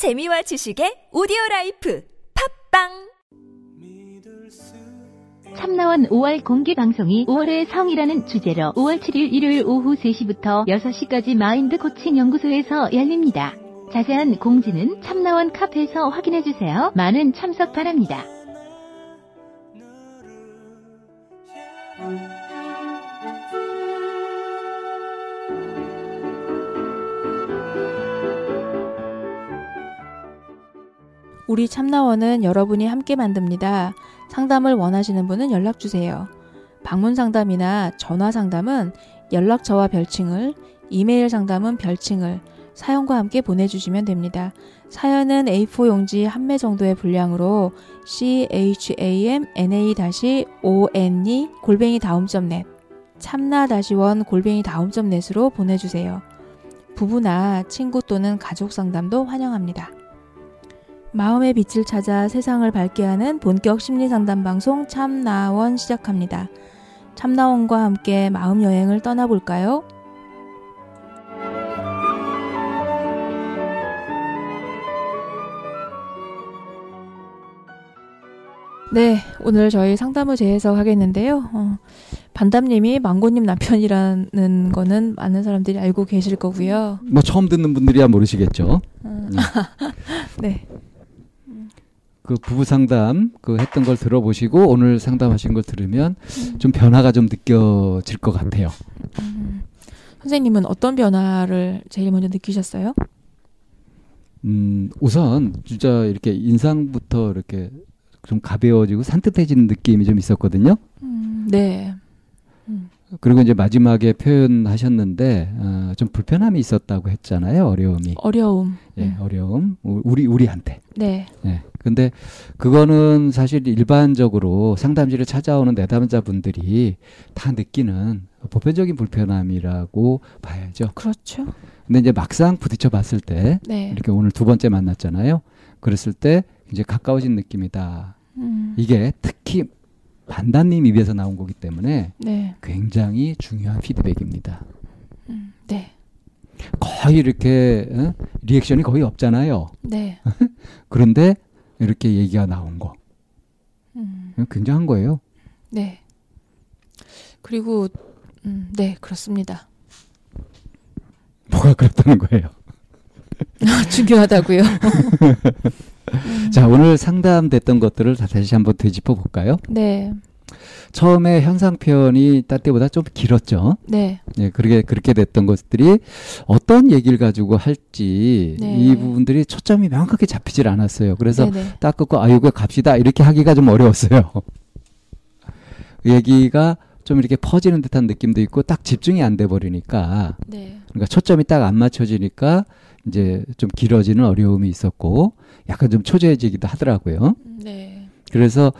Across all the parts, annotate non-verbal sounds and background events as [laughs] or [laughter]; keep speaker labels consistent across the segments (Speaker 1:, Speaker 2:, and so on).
Speaker 1: 재미와 지식의 오디오 라이프 팟빵
Speaker 2: 참나원 5월 공개 방송이 5월의 성이라는 주제로 5월 7일 일요일 오후 3시부터 6시까지 마인드 코칭 연구소에서 열립니다. 자세한 공지는 참나원 카페에서 확인해 주세요. 많은 참석 바랍니다.
Speaker 3: 우리 참나원은 여러분이 함께 만듭니다. 상담을 원하시는 분은 연락 주세요. 방문 상담이나 전화 상담은 연락처와 별칭을, 이메일 상담은 별칭을 사연과 함께 보내주시면 됩니다. 사연은 A4 용지 한 매 정도의 분량으로 chamna-one 골뱅이 다음점.net 참나-원 골뱅이 다음점.net으로 보내주세요. 부부나 친구 또는 가족 상담도 환영합니다. 마음의 빛을 찾아 세상을 밝게 하는 본격 심리 상담 방송 참나원 시작합니다. 참나원과 함께 마음 여행을 떠나볼까요? 네, 오늘 저희 상담을 재해석하겠는데요. 어, 반담님이 망고님 남편이라는 거는 많은 사람들이 알고 계실 거고요.
Speaker 4: 뭐 처음 듣는 분들이야 모르시겠죠.
Speaker 3: 음,
Speaker 4: 음. [laughs]
Speaker 3: 네,
Speaker 4: 그 부부 상담 그 했던 걸 들어보시고 오늘 상담하신 걸 들으면 좀 변화가 좀 느껴질 것 같아요.
Speaker 3: 음, 선생님은 어떤 변화를 제일 먼저 느끼셨어요?
Speaker 4: 음, 우선 진짜 이렇게 인상부터 이렇게 좀 가벼워지고 산뜻해지는 느낌이 좀 있었거든요.
Speaker 3: 음, 네,
Speaker 4: 그리고 이제 마지막에 표현하셨는데 어, 좀 불편함이 있었다고 했잖아요. 어려움이.
Speaker 3: 어려움.
Speaker 4: 예,
Speaker 3: 음,
Speaker 4: 어려움. 우리 우리한테.
Speaker 3: 네,
Speaker 4: 예. 근데 그거는 사실 일반적으로 상담실에 찾아오는 내담자분들이 다 느끼는 보편적인 불편함이라고 봐야죠.
Speaker 3: 그렇죠.
Speaker 4: 근데 이제 막상 부딪혀 봤을 때
Speaker 3: 네,
Speaker 4: 이렇게 오늘 두 번째 만났잖아요. 그랬을 때 이제 가까워진 느낌이다.
Speaker 3: 음,
Speaker 4: 이게 특히 반다님 입에서 나온 거기 때문에
Speaker 3: 네,
Speaker 4: 굉장히 중요한 피드백입니다.
Speaker 3: 음, 네,
Speaker 4: 거의 이렇게 어? 리액션이 거의 없잖아요.
Speaker 3: 네, [laughs]
Speaker 4: 그런데 이렇게 얘기가 나온 거
Speaker 3: 음,
Speaker 4: 굉장한 거예요.
Speaker 3: 네. 그리고 음, 네, 그렇습니다.
Speaker 4: 뭐가 그렇다는 거예요. [laughs]
Speaker 3: 중요하다고요. [laughs] 음,
Speaker 4: 자, 오늘 상담됐던 것들을 다 다시 한번 되짚어 볼까요?
Speaker 3: 네,
Speaker 4: 처음에 현상 표현이 딴 때보다 좀 길었죠.
Speaker 3: 네,
Speaker 4: 예, 그렇게 그렇게 됐던 것들이 어떤 얘기를 가지고 할지
Speaker 3: 네.
Speaker 4: 이 부분들이 초점이 명확하게 잡히질 않았어요. 그래서
Speaker 3: 네, 네.
Speaker 4: 딱 끊고 아 이거 갑시다 이렇게 하기가 좀 어려웠어요. [laughs] 얘기가 좀 이렇게 퍼지는 듯한 느낌도 있고 딱 집중이 안 돼 버리니까
Speaker 3: 네,
Speaker 4: 그러니까 초점이 딱 안 맞춰지니까 이제 좀 길어지는 어려움이 있었고 약간 좀 초조해지기도 하더라고요.
Speaker 3: 네,
Speaker 4: 그래서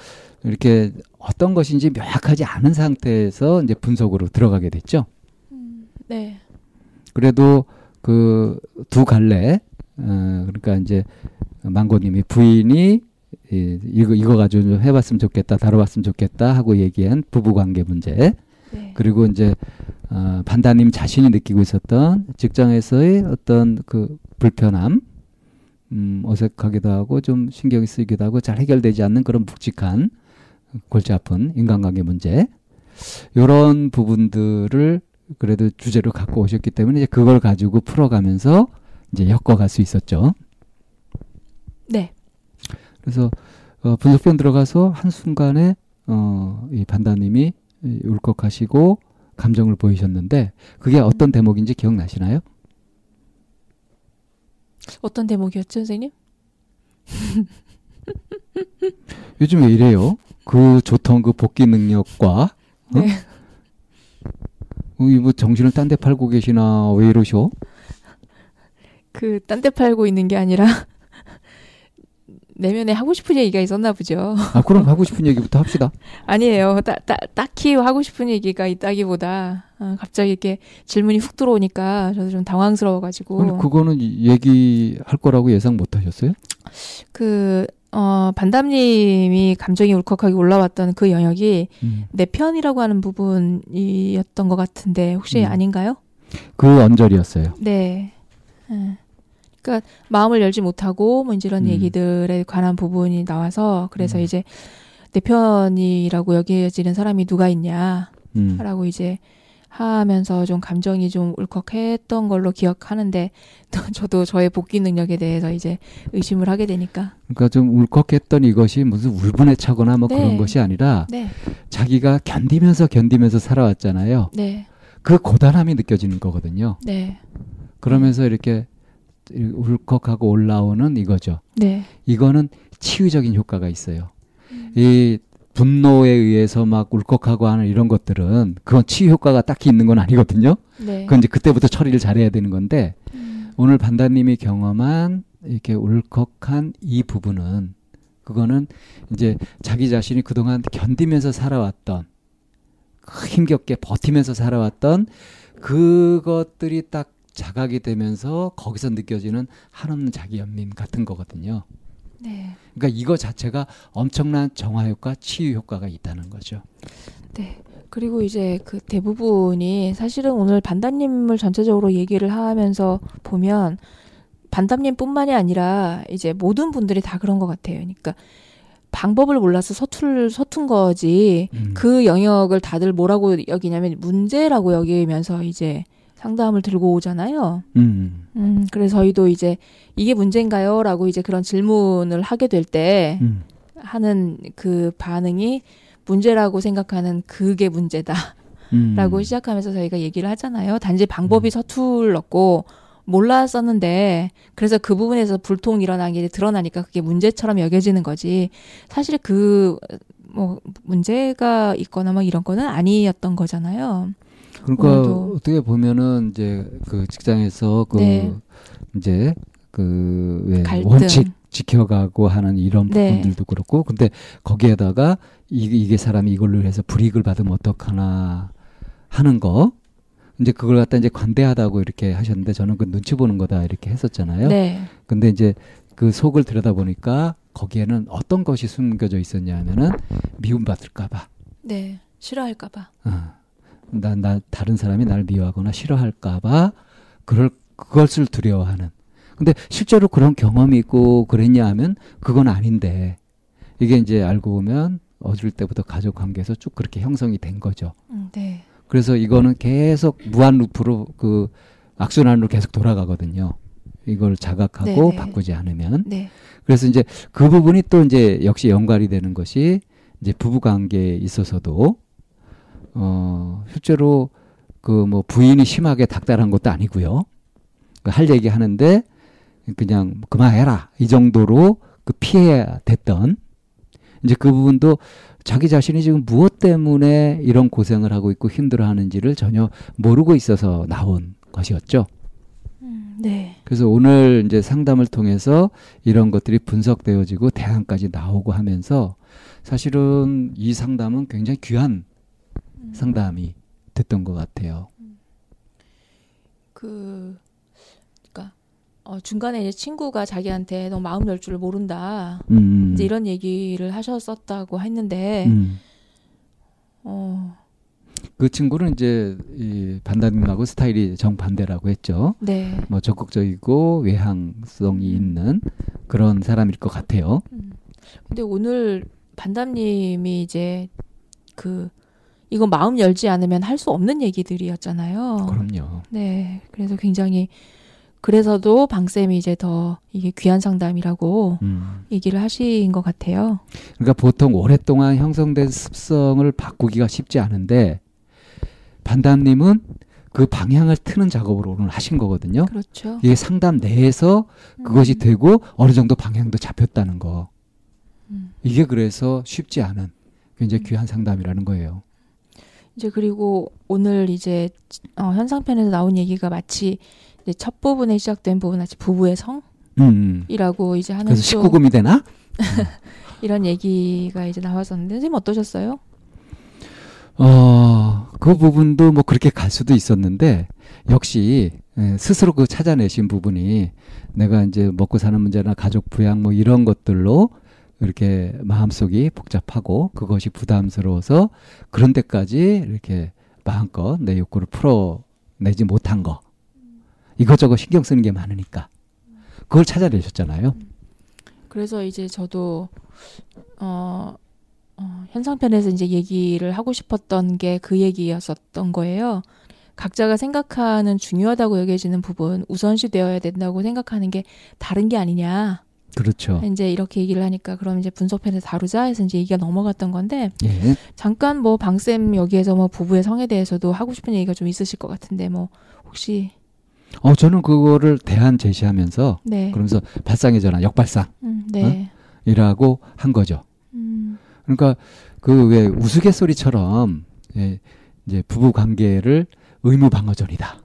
Speaker 4: 이렇게 어떤 것인지 명확하지 않은 상태에서 이제 분석으로 들어가게 됐죠.
Speaker 3: 음, 네,
Speaker 4: 그래도 그 두 갈래 어 그러니까 이제 망고님이 부인이 이, 이거 이거 가지고 좀 해봤으면 좋겠다 다뤄봤으면 좋겠다 하고 얘기한 부부 관계 문제
Speaker 3: 네,
Speaker 4: 그리고 이제 어, 반다님 자신이 느끼고 있었던 직장에서의 어떤 그 불편함 음, 어색하기도 하고 좀 신경이 쓰이기도 하고 잘 해결되지 않는 그런 묵직한 골치 아픈 인간관계 문제 요런 부분들을 그래도 주제로 갖고 오셨기 때문에 이제 그걸 가지고 풀어가면서 이제 엮어갈 수 있었죠.
Speaker 3: 네,
Speaker 4: 그래서 어, 분석편 들어가서 한 순간에 어, 이 반다님이 이 울컥하시고 감정을 보이셨는데 그게 어떤 대목인지 기억나시나요?
Speaker 3: 어떤 대목이었죠, 선생님? [laughs]
Speaker 4: 요즘 왜 이래요? 그 좋던 그 복귀 능력과 어?
Speaker 3: 네.
Speaker 4: 어, 이뭐 정신을 딴 데 팔고 계시나 왜 이러셔?
Speaker 3: 그 딴 데 팔고 있는 게 아니라 내면에 하고 싶은 얘기가 있었나 보죠.
Speaker 4: 아 그럼 하고 싶은 얘기부터 합시다. [laughs]
Speaker 3: 아니에요. 따, 따, 딱히 하고 싶은 얘기가 있다기보다 아, 갑자기 이렇게 질문이 훅 들어오니까 저도 좀 당황스러워가지고
Speaker 4: 아니, 그거는 이- 얘기할 거라고 예상 못 하셨어요?
Speaker 3: 그 어, 반담님이 감정이 울컥하게 올라왔던 그 영역이
Speaker 4: 음.
Speaker 3: 내 편이라고 하는 부분이었던 것 같은데 혹시
Speaker 4: 음.
Speaker 3: 아닌가요?
Speaker 4: 그 언저리였어요.
Speaker 3: 네. 음. 마음을 열지 못하고 뭐 이런
Speaker 4: 음.
Speaker 3: 얘기들에 관한 부분이 나와서 그래서
Speaker 4: 음.
Speaker 3: 이제 내 편이라고 여겨지는 사람이 누가 있냐라고
Speaker 4: 음.
Speaker 3: 이제 하면서 좀 감정이 좀 울컥했던 걸로 기억하는데 또 [laughs] 저도 저의 복귀 능력에 대해서 이제 의심을 하게 되니까
Speaker 4: 그러니까 좀 울컥했던 이것이 무슨 울분에 차거나 뭐
Speaker 3: 네.
Speaker 4: 그런 것이 아니라
Speaker 3: 네,
Speaker 4: 자기가 견디면서 견디면서 살아왔잖아요.
Speaker 3: 네,
Speaker 4: 그 고단함이 느껴지는 거거든요.
Speaker 3: 네,
Speaker 4: 그러면서 이렇게 울컥하고 올라오는 이거죠.
Speaker 3: 네,
Speaker 4: 이거는 치유적인 효과가 있어요.
Speaker 3: 음.
Speaker 4: 이 분노에 의해서 막 울컥하고 하는 이런 것들은 그건 치유 효과가 딱히 있는 건 아니거든요.
Speaker 3: 네.
Speaker 4: 그건 이제 그때부터 처리를 잘해야 되는 건데
Speaker 3: 음,
Speaker 4: 오늘 반다님이 경험한 이렇게 울컥한 이 부분은 그거는 이제 자기 자신이 그동안 견디면서 살아왔던 그 힘겹게 버티면서 살아왔던 그것들이 딱 자각이 되면서 거기서 느껴지는 한없는 자기 연민 같은 거거든요.
Speaker 3: 네,
Speaker 4: 그러니까 이거 자체가 엄청난 정화 효과, 치유 효과가 있다는 거죠.
Speaker 3: 네. 그리고 이제 그 대부분이 사실은 오늘 반담님을 전체적으로 얘기를 하면서 보면 반담님뿐만이 아니라 이제 모든 분들이 다 그런 것 같아요. 그러니까 방법을 몰라서 서툴 서툰 거지
Speaker 4: 음.
Speaker 3: 그 영역을 다들 뭐라고 여기냐면 문제라고 여기면서 이제 상담을 들고 오잖아요.
Speaker 4: 음.
Speaker 3: 음, 그래서 저희도 이제 이게 문제인가요? 라고 이제 그런 질문을 하게 될때
Speaker 4: 음.
Speaker 3: 하는 그 반응이 문제라고 생각하는 그게 문제다.
Speaker 4: 음.
Speaker 3: 라고 시작하면서 저희가 얘기를 하잖아요. 단지 방법이
Speaker 4: 음.
Speaker 3: 서툴렀고 몰랐었는데 그래서 그 부분에서 불통이 일어난 게 드러나니까 그게 문제처럼 여겨지는 거지. 사실 그 뭐 문제가 있거나 뭐 이런 거는 아니었던 거잖아요.
Speaker 4: 그러니까
Speaker 3: 오늘도-
Speaker 4: 어떻게 보면은 이제 그 직장에서 그
Speaker 3: 네.
Speaker 4: 이제 그왜. 원칙 지켜가고 하는 이런
Speaker 3: 네.
Speaker 4: 부분들도 그렇고 근데 거기에다가 이, 이게 사람이 이걸로 해서 불이익을 받으면 어떡하나 하는 거 이제 그걸 갖다 이제 관대하다고 이렇게 하셨는데 저는 그 눈치 보는 거다 이렇게 했었잖아요.
Speaker 3: 네.
Speaker 4: 근데 이제 그 속을 들여다 보니까 거기에는 어떤 것이 숨겨져 있었냐 하면은 미움받을까봐.
Speaker 3: 네. 싫어할까봐.
Speaker 4: 어. 나, 나, 다른 사람이 날 미워하거나 싫어할까봐 그럴, 그것을 두려워하는. 근데 실제로 그런 경험이 있고 그랬냐 하면 그건 아닌데 이게 이제 알고 보면 어릴 때부터 가족 관계에서 쭉 그렇게 형성이 된 거죠.
Speaker 3: 음, 네.
Speaker 4: 그래서 이거는 계속 무한 루프로 그 악순환으로 계속 돌아가거든요. 이걸 자각하고
Speaker 3: 네네.
Speaker 4: 바꾸지 않으면.
Speaker 3: 네.
Speaker 4: 그래서 이제 그 부분이 또 이제 역시 연관이 되는 것이 이제 부부 관계에 있어서도 어 실제로 그 뭐 부인이 심하게 닥달한 것도 아니고요. 그할 얘기 하는데 그냥 그만해라 이 정도로 그 피해야 됐던 이제 그 부분도 자기 자신이 지금 무엇 때문에 이런 고생을 하고 있고 힘들어하는지를 전혀 모르고 있어서 나온 것이었죠.
Speaker 3: 음, 네.
Speaker 4: 그래서 오늘 이제 상담을 통해서 이런 것들이 분석되어지고 대안까지 나오고 하면서 사실은 이 상담은 굉장히 귀한
Speaker 3: 음.
Speaker 4: 상담이 됐던 것 같아요.
Speaker 3: 그 그러니까 어, 중간에 이제 친구가 자기한테 너 마음 열줄 모른다.
Speaker 4: 음,
Speaker 3: 이제 이런 얘기를 하셨었다고 했는데
Speaker 4: 음.
Speaker 3: 어,
Speaker 4: 그 친구는 이제 이 반다님하고 스타일이 정반대라고 했죠.
Speaker 3: 네.
Speaker 4: 뭐 적극적이고 외향성이
Speaker 3: 음.
Speaker 4: 있는 그런 사람일 것 같아요.
Speaker 3: 음. 근데 오늘 반담님이 이제 그 이거 마음 열지 않으면 할 수 없는 얘기들이었잖아요.
Speaker 4: 그럼요.
Speaker 3: 네. 그래서 굉장히 그래서도 방쌤이 이제 더 이게 귀한 상담이라고
Speaker 4: 음.
Speaker 3: 얘기를 하신 것 같아요.
Speaker 4: 그러니까 보통 오랫동안 형성된 습성을 바꾸기가 쉽지 않은데 반담님은 그 방향을 트는 작업을 오늘 하신 거거든요.
Speaker 3: 그렇죠.
Speaker 4: 이게 상담 내에서 그것이
Speaker 3: 음.
Speaker 4: 되고 어느 정도 방향도 잡혔다는 거.
Speaker 3: 음.
Speaker 4: 이게 그래서 쉽지 않은 굉장히 귀한 상담이라는 거예요.
Speaker 3: 이제 그리고 오늘 이제 어, 현상편에서 나온 얘기가 마치 이제 첫 부분에 시작된 부분 마치 부부의 성이라고
Speaker 4: 음.
Speaker 3: 이제 하는
Speaker 4: 그래서
Speaker 3: 또
Speaker 4: 19금이 되나? [laughs]
Speaker 3: 이런 얘기가 이제 나왔었는데 선생님 어떠셨어요?
Speaker 4: 어, 그 부분도 뭐 그렇게 갈 수도 있었는데 역시 예, 스스로 그 찾아내신 부분이 내가 이제 먹고 사는 문제나 가족 부양 뭐 이런 것들로 이렇게 마음속이 복잡하고 그것이 부담스러워서 그런 데까지 이렇게 마음껏 내 욕구를 풀어내지 못한 거 이것저것 신경 쓰는 게 많으니까 그걸 찾아내셨잖아요.
Speaker 3: 그래서 이제 저도 어, 어, 현상편에서 이제 얘기를 하고 싶었던 게 그 얘기였었던 거예요. 각자가 생각하는 중요하다고 여겨지는 부분 우선시되어야 된다고 생각하는 게 다른 게 아니냐.
Speaker 4: 그렇죠.
Speaker 3: 이제 이렇게 얘기를 하니까 그럼 이제 분석편에서 다루자 해서 이제 얘기가 넘어갔던 건데
Speaker 4: 예.
Speaker 3: 잠깐 뭐 방쌤 여기에서 뭐 부부의 성에 대해서도 하고 싶은 얘기가 좀 있으실 것 같은데 뭐 혹시
Speaker 4: 어 저는 그거를 대안 제시하면서
Speaker 3: 네.
Speaker 4: 그러면서 발상의 전환, 역발상이라고
Speaker 3: 음, 네.
Speaker 4: 한 거죠.
Speaker 3: 음,
Speaker 4: 그러니까 그 왜 우스갯소리처럼 예, 이제 부부 관계를 의무 방어전이다.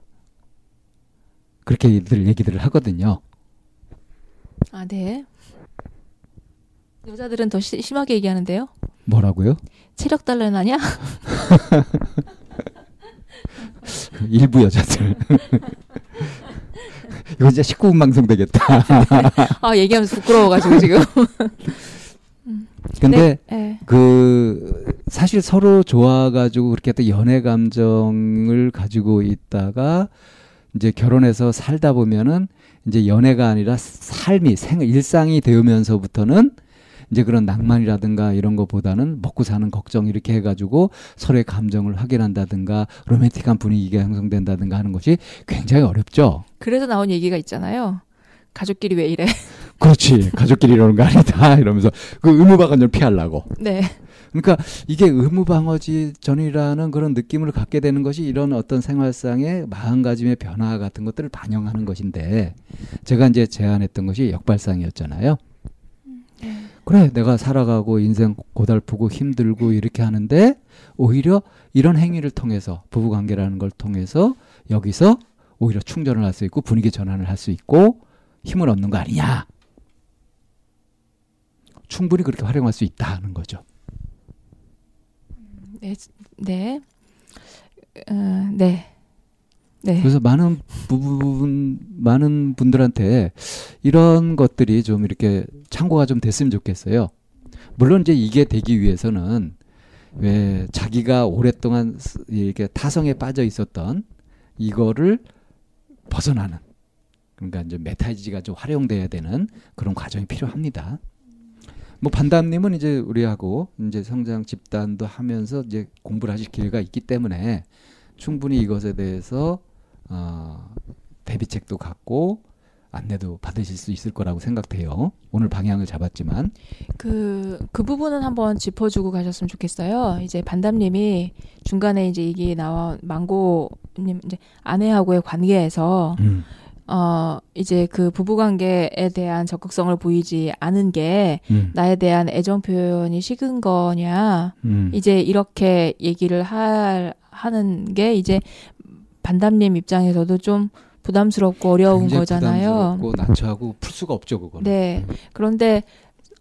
Speaker 4: 그렇게들 얘기들을 하거든요.
Speaker 3: 아, 네. 여자들은 더 시- 심하게 얘기하는데요.
Speaker 4: 뭐라고요?
Speaker 3: 체력 단련하냐?
Speaker 4: 그 [laughs] 일부 여자들. [laughs] 이거 진짜 19분 방송 되겠다. [laughs]
Speaker 3: 아, 얘기하면서 부끄러워가지고 지금.
Speaker 4: 근데
Speaker 3: 네.
Speaker 4: 그 사실 서로 좋아가지고 그렇게 또 연애 감정을 가지고 있다가 이제 결혼해서 살다 보면은 이제 연애가 아니라 삶이 생 일상이 되면서부터는 이제 그런 낭만이라든가 이런 것보다는 먹고 사는 걱정 이렇게 해가지고 서로의 감정을 확인한다든가 로맨틱한 분위기가 형성된다든가 하는 것이 굉장히 어렵죠.
Speaker 3: 그래서 나온 얘기가 있잖아요. 가족끼리 왜 이래?
Speaker 4: 그렇지 가족끼리 이러는 거 아니다 이러면서 그 의무방어를 피하려고.
Speaker 3: 네.
Speaker 4: 그러니까 이게 의무 방어전이라는 그런 느낌을 갖게 되는 것이 이런 어떤 생활상의 마음가짐의 변화 같은 것들을 반영하는 것인데 제가 이제 제안했던 것이 역발상이었잖아요. 그래 내가 살아가고 인생 고달프고 힘들고 이렇게 하는데 오히려 이런 행위를 통해서 부부 관계라는 걸 통해서 여기서 오히려 충전을 할 수 있고 분위기 전환을 할 수 있고 힘을 얻는 거 아니냐. 충분히 그렇게 활용할 수 있다는 거죠.
Speaker 3: 네. 네. 어, 네. 네.
Speaker 4: 그래서 많은 부분 많은 분들한테 이런 것들이 좀 이렇게 참고가 좀 됐으면 좋겠어요. 물론 이제 이게 되기 위해서는 왜 자기가 오랫동안 스- 이렇게 타성에 빠져 있었던 이거를 벗어나는 그러니까 이제 메타지가 좀 활용돼야 되는 그런 과정이 필요합니다. 뭐 반담님은 이제 우리하고 이제 성장 집단도 하면서 이제 공부를 하실 기회가 있기 때문에 충분히 이것에 대해서 어, 대비책도 갖고 안내도 받으실 수 있을 거라고 생각돼요. 오늘 방향을 잡았지만
Speaker 3: 그, 그 부분은 한번 짚어주고 가셨으면 좋겠어요. 이제 반담님이 중간에 이제 얘기 나와, 망고님, 이제 아내하고의 관계에서,
Speaker 4: 음,
Speaker 3: 어, 이제 그 부부관계에 대한 적극성을 보이지 않은 게
Speaker 4: 음,
Speaker 3: 나에 대한 애정 표현이 식은 거냐.
Speaker 4: 음.
Speaker 3: 이제 이렇게 얘기를 할, 하는 게 이제 반담님 입장에서도 좀 부담스럽고 어려운 거잖아요.
Speaker 4: 부담스럽고 난처하고 풀 수가 없죠 그거는.
Speaker 3: 네. 그런데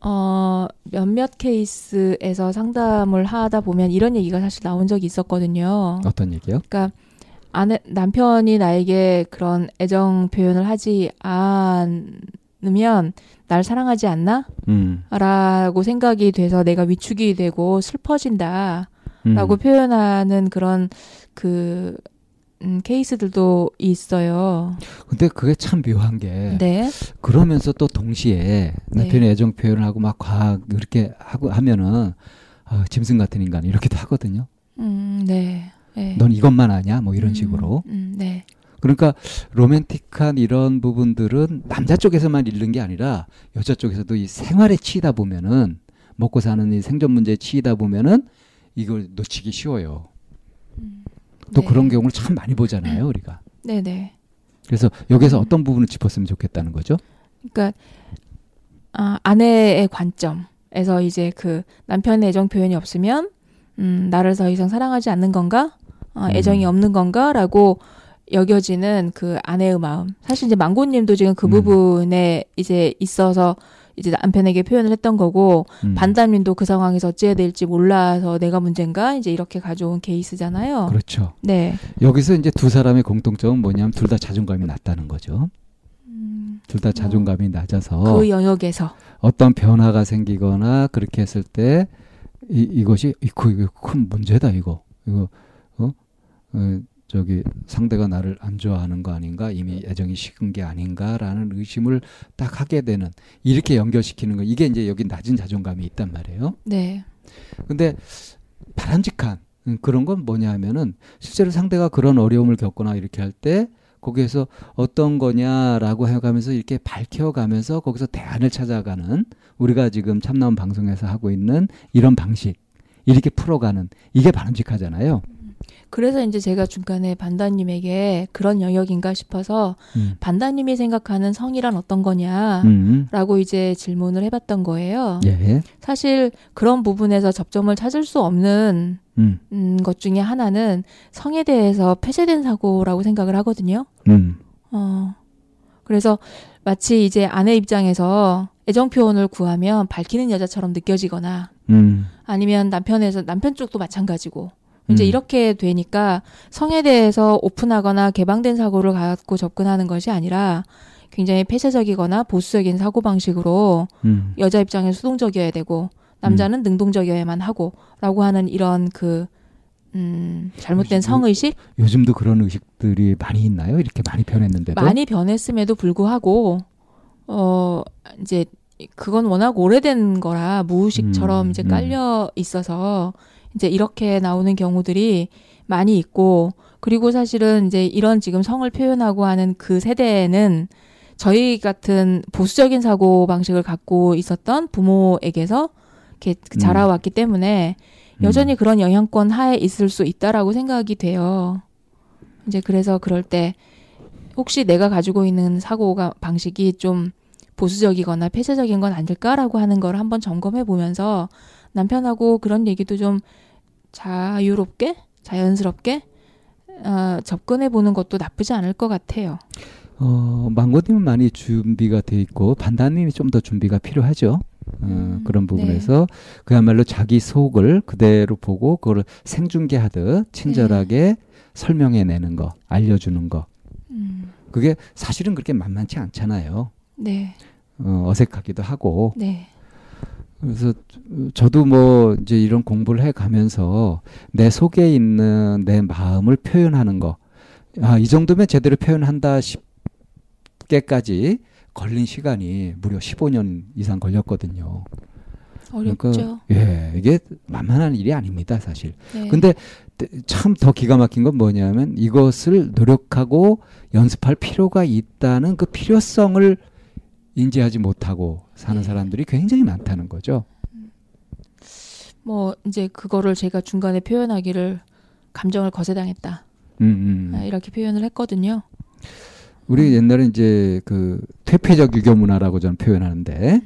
Speaker 3: 어 몇몇 케이스에서 상담을 하다 보면 이런 얘기가 사실 나온 적이 있었거든요.
Speaker 4: 어떤 얘기요?
Speaker 3: 그러니까 아내 남편이 나에게 그런 애정 표현을 하지 않으면 날 사랑하지 않나?
Speaker 4: 음,
Speaker 3: 라고 생각이 돼서 내가 위축이 되고 슬퍼진다.
Speaker 4: 음.
Speaker 3: 라고 표현하는 그런 그 음, 케이스들도 있어요.
Speaker 4: 근데 그게 참 묘한 게
Speaker 3: 네.
Speaker 4: 그러면서 또 동시에 남편의 애정 표현을 하고 막 과학 이렇게 하고 하면은 아, 짐승 같은 인간 이렇게도 하거든요.
Speaker 3: 음, 네. 네.
Speaker 4: 넌 이것만 아냐? 뭐 이런
Speaker 3: 음,
Speaker 4: 식으로.
Speaker 3: 음, 네.
Speaker 4: 그러니까 로맨틱한 이런 부분들은 남자 쪽에서만 잃는 게 아니라 여자 쪽에서도 이 생활에 치이다 보면은 먹고 사는 이 생존 문제에 치이다 보면은 이걸 놓치기 쉬워요. 또
Speaker 3: 네.
Speaker 4: 그런 경우를 참 많이 보잖아요, 우리가.
Speaker 3: 네, 네.
Speaker 4: 그래서 여기서 어떤 부분을 짚었으면 좋겠다는 거죠?
Speaker 3: 그러니까 아, 아내의 관점에서 이제 그 남편의 애정 표현이 없으면 음, 나를 더 이상 사랑하지 않는 건가? 어, 애정이
Speaker 4: 음.
Speaker 3: 없는 건가라고 여겨지는 그 아내의 마음. 사실 이제 망고님도 지금 그
Speaker 4: 음.
Speaker 3: 부분에 이제 있어서 이제 남편에게 표현을 했던 거고
Speaker 4: 음.
Speaker 3: 반담님도 그 상황에서 어찌해야 될지 몰라서 내가 문제인가 이제 이렇게 가져온 케이스잖아요.
Speaker 4: 그렇죠.
Speaker 3: 네.
Speaker 4: 여기서 이제 두 사람의 공통점은 뭐냐면 둘 다 자존감이 낮다는 거죠.
Speaker 3: 음,
Speaker 4: 둘다 자존감이 낮아서
Speaker 3: 그 영역에서
Speaker 4: 어떤 변화가 생기거나 그렇게 했을 때 이, 이것이 이거 이거 큰 문제다 이거 이거 어? 어 저기 상대가 나를 안 좋아하는 거 아닌가 이미 애정이 식은 게 아닌가라는 의심을 딱 하게 되는 이렇게 연결시키는 거 이게 이제 여기 낮은 자존감이 있단 말이에요.
Speaker 3: 네.
Speaker 4: 근데 바람직한 음, 그런 건 뭐냐 하면은 실제로 상대가 그런 어려움을 겪거나 이렇게 할 때 거기에서 어떤 거냐라고 해가면서 이렇게 밝혀가면서 거기서 대안을 찾아가는 우리가 지금 참나온 방송에서 하고 있는 이런 방식 이렇게 풀어가는 이게 바람직하잖아요.
Speaker 3: 그래서 이제 제가 중간에 반다님에게 그런 영역인가 싶어서
Speaker 4: 음.
Speaker 3: 반다님이 생각하는 성이란 어떤 거냐
Speaker 4: 음.
Speaker 3: 라고 이제 질문을 해봤던 거예요.
Speaker 4: 예.
Speaker 3: 사실 그런 부분에서 접점을 찾을 수 없는
Speaker 4: 음.
Speaker 3: 음, 것 중에 하나는 성에 대해서 폐쇄된 사고라고 생각을 하거든요.
Speaker 4: 음.
Speaker 3: 어, 그래서 마치 이제 아내 입장에서 애정 표현을 구하면 밝히는 여자처럼 느껴지거나
Speaker 4: 음.
Speaker 3: 아니면 남편에서 남편 쪽도 마찬가지고 이제
Speaker 4: 음.
Speaker 3: 이렇게 되니까 성에 대해서 오픈하거나 개방된 사고를 갖고 접근하는 것이 아니라 굉장히 폐쇄적이거나 보수적인 사고 방식으로
Speaker 4: 음.
Speaker 3: 여자 입장에 수동적이어야 되고 남자는 능동적이어야만 하고라고 하는 이런 그 음, 잘못된
Speaker 4: 요-
Speaker 3: 성의식
Speaker 4: 요즘도 그런 의식들이 많이 있나요? 이렇게 많이 변했는데도.
Speaker 3: 많이 변했음에도 불구하고 어 이제 그건 워낙 오래된 거라 무의식처럼
Speaker 4: 음,
Speaker 3: 이제
Speaker 4: 음.
Speaker 3: 깔려 있어서 이제 이렇게 나오는 경우들이 많이 있고 그리고 사실은 이제 이런 지금 성을 표현하고 하는 그 세대에는 저희 같은 보수적인 사고 방식을 갖고 있었던 부모에게서 이렇게 자라왔기 때문에
Speaker 4: 음.
Speaker 3: 여전히 그런 영향권 하에 있을 수 있다라고 생각이 돼요. 이제 그래서 그럴 때 혹시 내가 가지고 있는 사고가 방식이 좀 보수적이거나 폐쇄적인 건 아닐까라고 하는 걸 한번 점검해 보면서 남편하고 그런 얘기도 좀 자유롭게 자연스럽게 어, 접근해 보는 것도 나쁘지 않을 것 같아요.
Speaker 4: 어, 망고님은 많이 준비가 돼 있고 반다님이 좀 더 준비가 필요하죠. 어,
Speaker 3: 음,
Speaker 4: 그런 부분에서 그야말로 자기 속을 그대로 보고 그걸 생중계하듯 친절하게 설명해내는 거, 알려주는 거.
Speaker 3: 음,
Speaker 4: 그게 사실은 그렇게 만만치 않잖아요.
Speaker 3: 네,
Speaker 4: 어, 어색하기도 하고.
Speaker 3: 네,
Speaker 4: 그래서 저도 뭐 이제 이런 공부를 해 가면서 내 속에 있는 내 마음을 표현하는 거. 아, 이 정도면 제대로 표현한다 싶게까지 걸린 시간이 무려 15년 이상 걸렸거든요.
Speaker 3: 어렵죠.
Speaker 4: 예, 이게 만만한 일이 아닙니다, 사실.
Speaker 3: 네.
Speaker 4: 근데 참 더 기가 막힌 건 뭐냐면 이것을 노력하고 연습할 필요가 있다는 그 필요성을 인지하지 못하고 사는
Speaker 3: 네.
Speaker 4: 사람들이 굉장히 많다는 거죠.
Speaker 3: 뭐 이제 그거를 제가 중간에 표현하기를 감정을 거세당했다
Speaker 4: 음, 음.
Speaker 3: 아, 이렇게 표현을 했거든요.
Speaker 4: 우리 옛날에 이제 그 퇴폐적 유교 문화라고 저는 표현하는데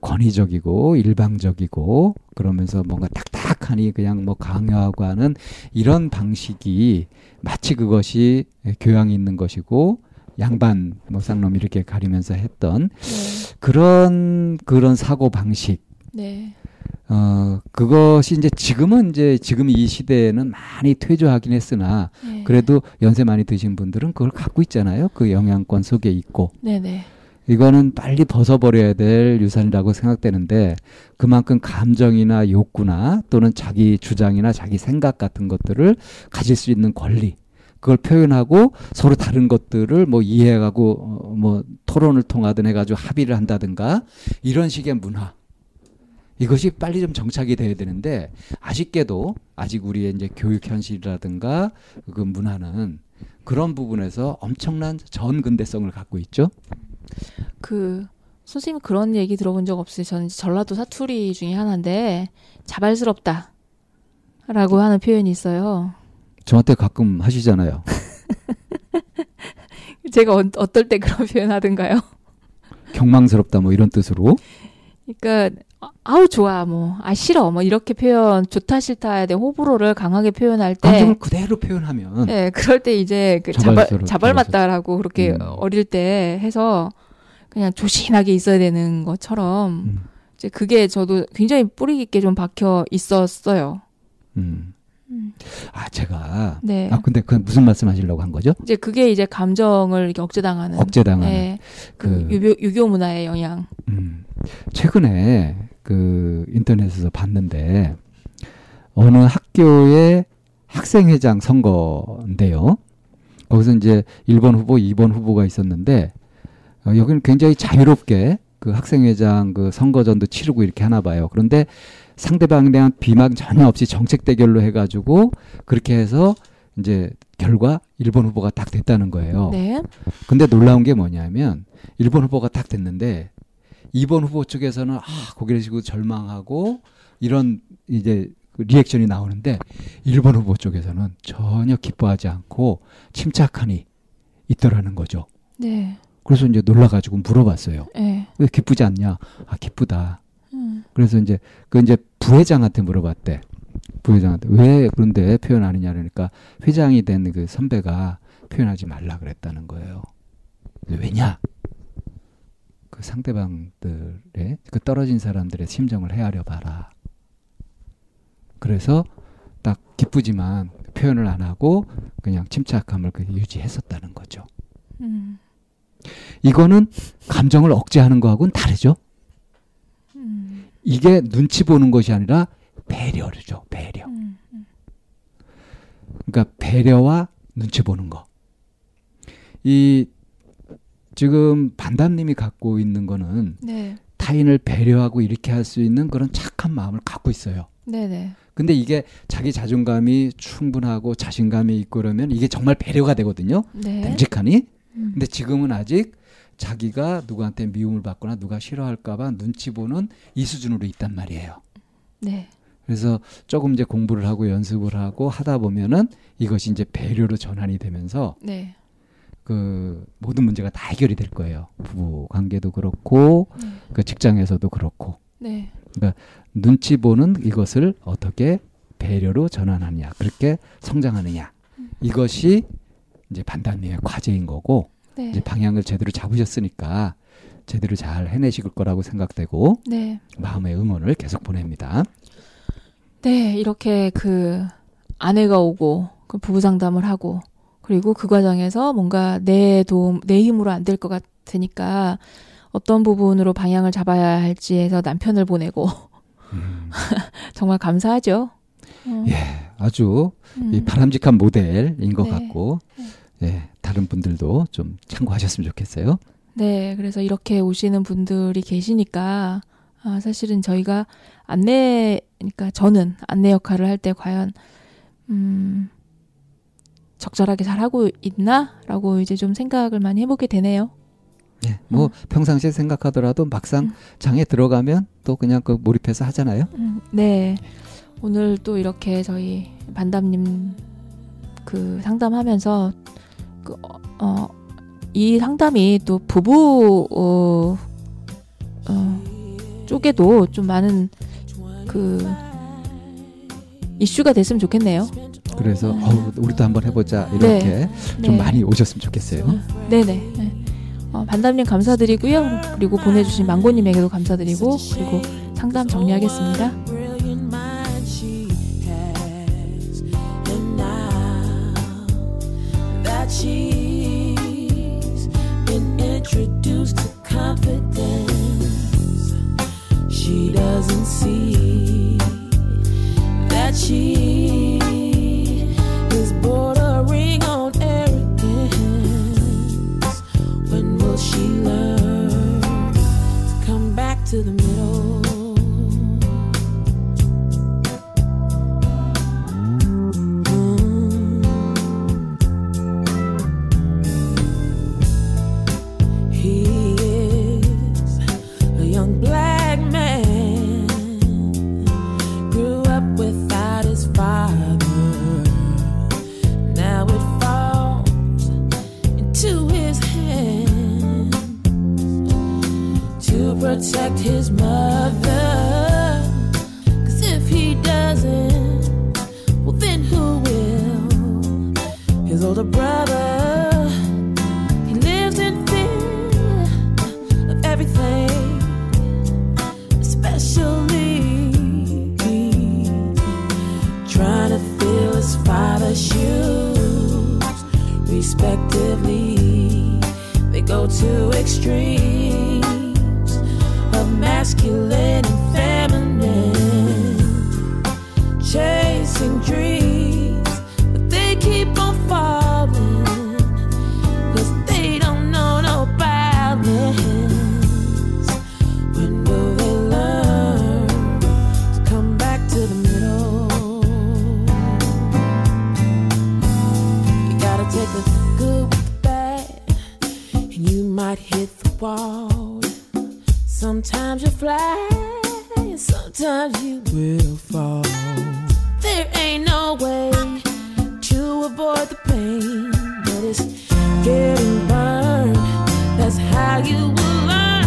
Speaker 4: 권위적이고 일방적이고 그러면서 뭔가 딱딱하니 그냥 뭐 강요하고 하는 이런 방식이 마치 그것이 교양이 있는 것이고 양반 뭐 쌍놈 이렇게 가리면서 했던
Speaker 3: 네,
Speaker 4: 그런 그런 사고 방식
Speaker 3: 네,
Speaker 4: 어 그것이 이제 지금은 이제 지금 이 시대에는 많이 퇴조하긴 했으나
Speaker 3: 네.
Speaker 4: 그래도 연세 많이 드신 분들은 그걸 갖고 있잖아요. 그 영향권 속에 있고.
Speaker 3: 네, 네,
Speaker 4: 이거는 빨리 벗어버려야 될 유산이라고 생각되는데 그만큼 감정이나 욕구나 또는 자기 주장이나 자기 생각 같은 것들을 가질 수 있는 권리 그걸 표현하고 서로 다른 것들을 뭐 이해하고 어, 뭐 토론을 통하든 해가지고 합의를 한다든가 이런 식의 문화 이것이 빨리 좀 정착이 돼야 되는데 아쉽게도 아직 우리의 이제 교육 현실이라든가 그 문화는 그런 부분에서 엄청난 전근대성을 갖고 있죠.
Speaker 3: 그 선생님 그런 얘기 들어본 적 없어요. 저는 전라도 사투리 중에 하나인데 자발스럽다라고 하는 표현이 있어요.
Speaker 4: 저한테 가끔 하시잖아요. [laughs]
Speaker 3: 제가 어, 어떨 때 그런 표현 하던가요?
Speaker 4: 경망스럽다 뭐 이런 뜻으로.
Speaker 3: 그러니까 아- 아우 좋아 뭐 아 싫어 뭐 이렇게 표현 좋다 싫다에 대해 호불호를 강하게 표현할 때
Speaker 4: 감정을 그대로 표현하면
Speaker 3: 네, 그럴 때 이제 그
Speaker 4: 자발
Speaker 3: 자발 맞다라고 그렇게
Speaker 4: 음.
Speaker 3: 어릴 때 해서 그냥 조신하게 있어야 되는 것처럼
Speaker 4: 음,
Speaker 3: 이제 그게 저도 굉장히 뿌리 깊게 좀 박혀 있었어요.
Speaker 4: 음.
Speaker 3: 음.
Speaker 4: 아 제가
Speaker 3: 네.
Speaker 4: 아 근데 그 무슨 말씀 하시려고 한 거죠?
Speaker 3: 이제 그게 이제 감정을 이렇게 억제당하는
Speaker 4: 억제당하는.
Speaker 3: 네, 그
Speaker 4: 그-
Speaker 3: 유교, 유교 문화의 영향.
Speaker 4: 음. 최근에 그 인터넷에서 봤는데 어느 학교의 학생회장 선거인데요. 거기서 이제 1번 후보, 2번 후보가 있었는데 어, 여기는 굉장히 자유롭게 그 학생회장 그 선거전도 치르고 이렇게 하나 봐요. 그런데 상대방에 대한 비방 전혀 없이 정책 대결로 해가지고 그렇게 해서 이제 결과 1번 후보가 딱 됐다는 거예요.
Speaker 3: 네.
Speaker 4: 근데 놀라운 게 뭐냐면 1번 후보가 딱 됐는데 2번 후보 쪽에서는 아 고개를 쥐고 절망하고 이런 이제 그 리액션이 나오는데 1번 후보 쪽에서는 전혀 기뻐하지 않고 침착하니 있더라는 거죠.
Speaker 3: 네.
Speaker 4: 그래서 이제 놀라가지고 물어봤어요.
Speaker 3: 네.
Speaker 4: 왜 기쁘지 않냐? 아 기쁘다.
Speaker 3: 음.
Speaker 4: 그래서 이제 그 이제 부회장한테 물어봤대. 부회장한테 왜 그런데 표현 안 했냐 그러니까 회장이 된 그 선배가 표현하지 말라 그랬다는 거예요. 왜냐? 그 상대방들의 그 떨어진 사람들의 심정을 헤아려 봐라. 그래서 딱 기쁘지만 표현을 안 하고 그냥 침착함을 그 유지했었다는 거죠.
Speaker 3: 음.
Speaker 4: 이거는 감정을 억제하는 거하고는 다르죠.
Speaker 3: 음.
Speaker 4: 이게 눈치 보는 것이 아니라 배려죠. 배려.
Speaker 3: 음.
Speaker 4: 그러니까 배려와 눈치 보는 거. 이 지금 반담님이 갖고 있는 거는
Speaker 3: 네.
Speaker 4: 타인을 배려하고 이렇게 할 수 있는 그런 착한 마음을 갖고 있어요.
Speaker 3: 네네.
Speaker 4: 근데 이게 자기 자존감이 충분하고 자신감이 있고 그러면 이게 정말 배려가 되거든요.
Speaker 3: 네.
Speaker 4: 듬직하니.
Speaker 3: 음.
Speaker 4: 근데 지금은 아직 자기가 누구한테 미움을 받거나 누가 싫어할까봐 눈치 보는 이 수준으로 있단 말이에요.
Speaker 3: 네.
Speaker 4: 그래서 조금 이제 공부를 하고 연습을 하고 하다 보면은 이것이 이제 배려로 전환이 되면서
Speaker 3: 네.
Speaker 4: 그 모든 문제가 다 해결이 될 거예요. 부부 관계도 그렇고
Speaker 3: 네.
Speaker 4: 그 직장에서도 그렇고
Speaker 3: 네.
Speaker 4: 눈치 보는 이것을 어떻게 배려로 전환하느냐 그렇게 성장하느냐 이것이 이제 반단님의 과제인 거고
Speaker 3: 네.
Speaker 4: 이제 방향을 제대로 잡으셨으니까 제대로 잘 해내실 거라고 생각되고
Speaker 3: 네.
Speaker 4: 마음의 응원을 계속 보냅니다.
Speaker 3: 네, 이렇게 그 아내가 오고 그 부부 상담을 하고 그리고 그 과정에서 뭔가 내 도움, 내 힘으로 안 될 것 같으니까 어떤 부분으로 방향을 잡아야 할지 해서 남편을 보내고
Speaker 4: 음, [laughs]
Speaker 3: 정말 감사하죠. 어,
Speaker 4: 예, 아주
Speaker 3: 음,
Speaker 4: 이 바람직한 모델인 것
Speaker 3: 네.
Speaker 4: 같고 예, 다른 분들도 좀 참고하셨으면 좋겠어요.
Speaker 3: 네, 그래서 이렇게 오시는 분들이 계시니까 아, 사실은 저희가 안내, 그러니까 저는 안내 역할을 할 때 과연 음, 적절하게 잘 하고 있나라고 이제 좀 생각을 많이 해보게 되네요.
Speaker 4: 예, 뭐 평상시에 생각하더라도 막상
Speaker 3: 음.
Speaker 4: 장에 들어가면 또 그냥 그 몰입해서 하잖아요.
Speaker 3: 음, 네, 오늘 또 이렇게 저희 반담님 그 상담하면서 그, 어, 어, 이 상담이 또 부부 어, 어, 쪽에도 좀 많은 그 이슈가 됐으면 좋겠네요.
Speaker 4: 그래서 어우, 우리도 한번 해보자 이렇게
Speaker 3: 네.
Speaker 4: 좀
Speaker 3: 네.
Speaker 4: 많이 오셨으면 좋겠어요.
Speaker 3: 네네. 네. 어, 반담님 감사드리고요. 그리고 보내주신 망고님에게도 감사드리고 그리고 상담 정리하겠습니다.
Speaker 5: she told brother. hit the wall. Sometimes you fly, sometimes you will fall. There ain't no way to avoid the pain, but it's getting burned. That's how you will learn.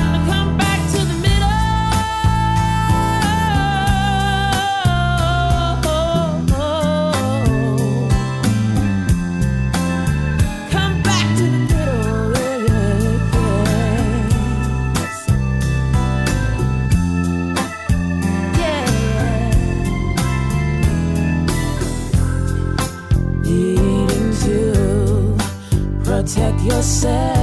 Speaker 5: said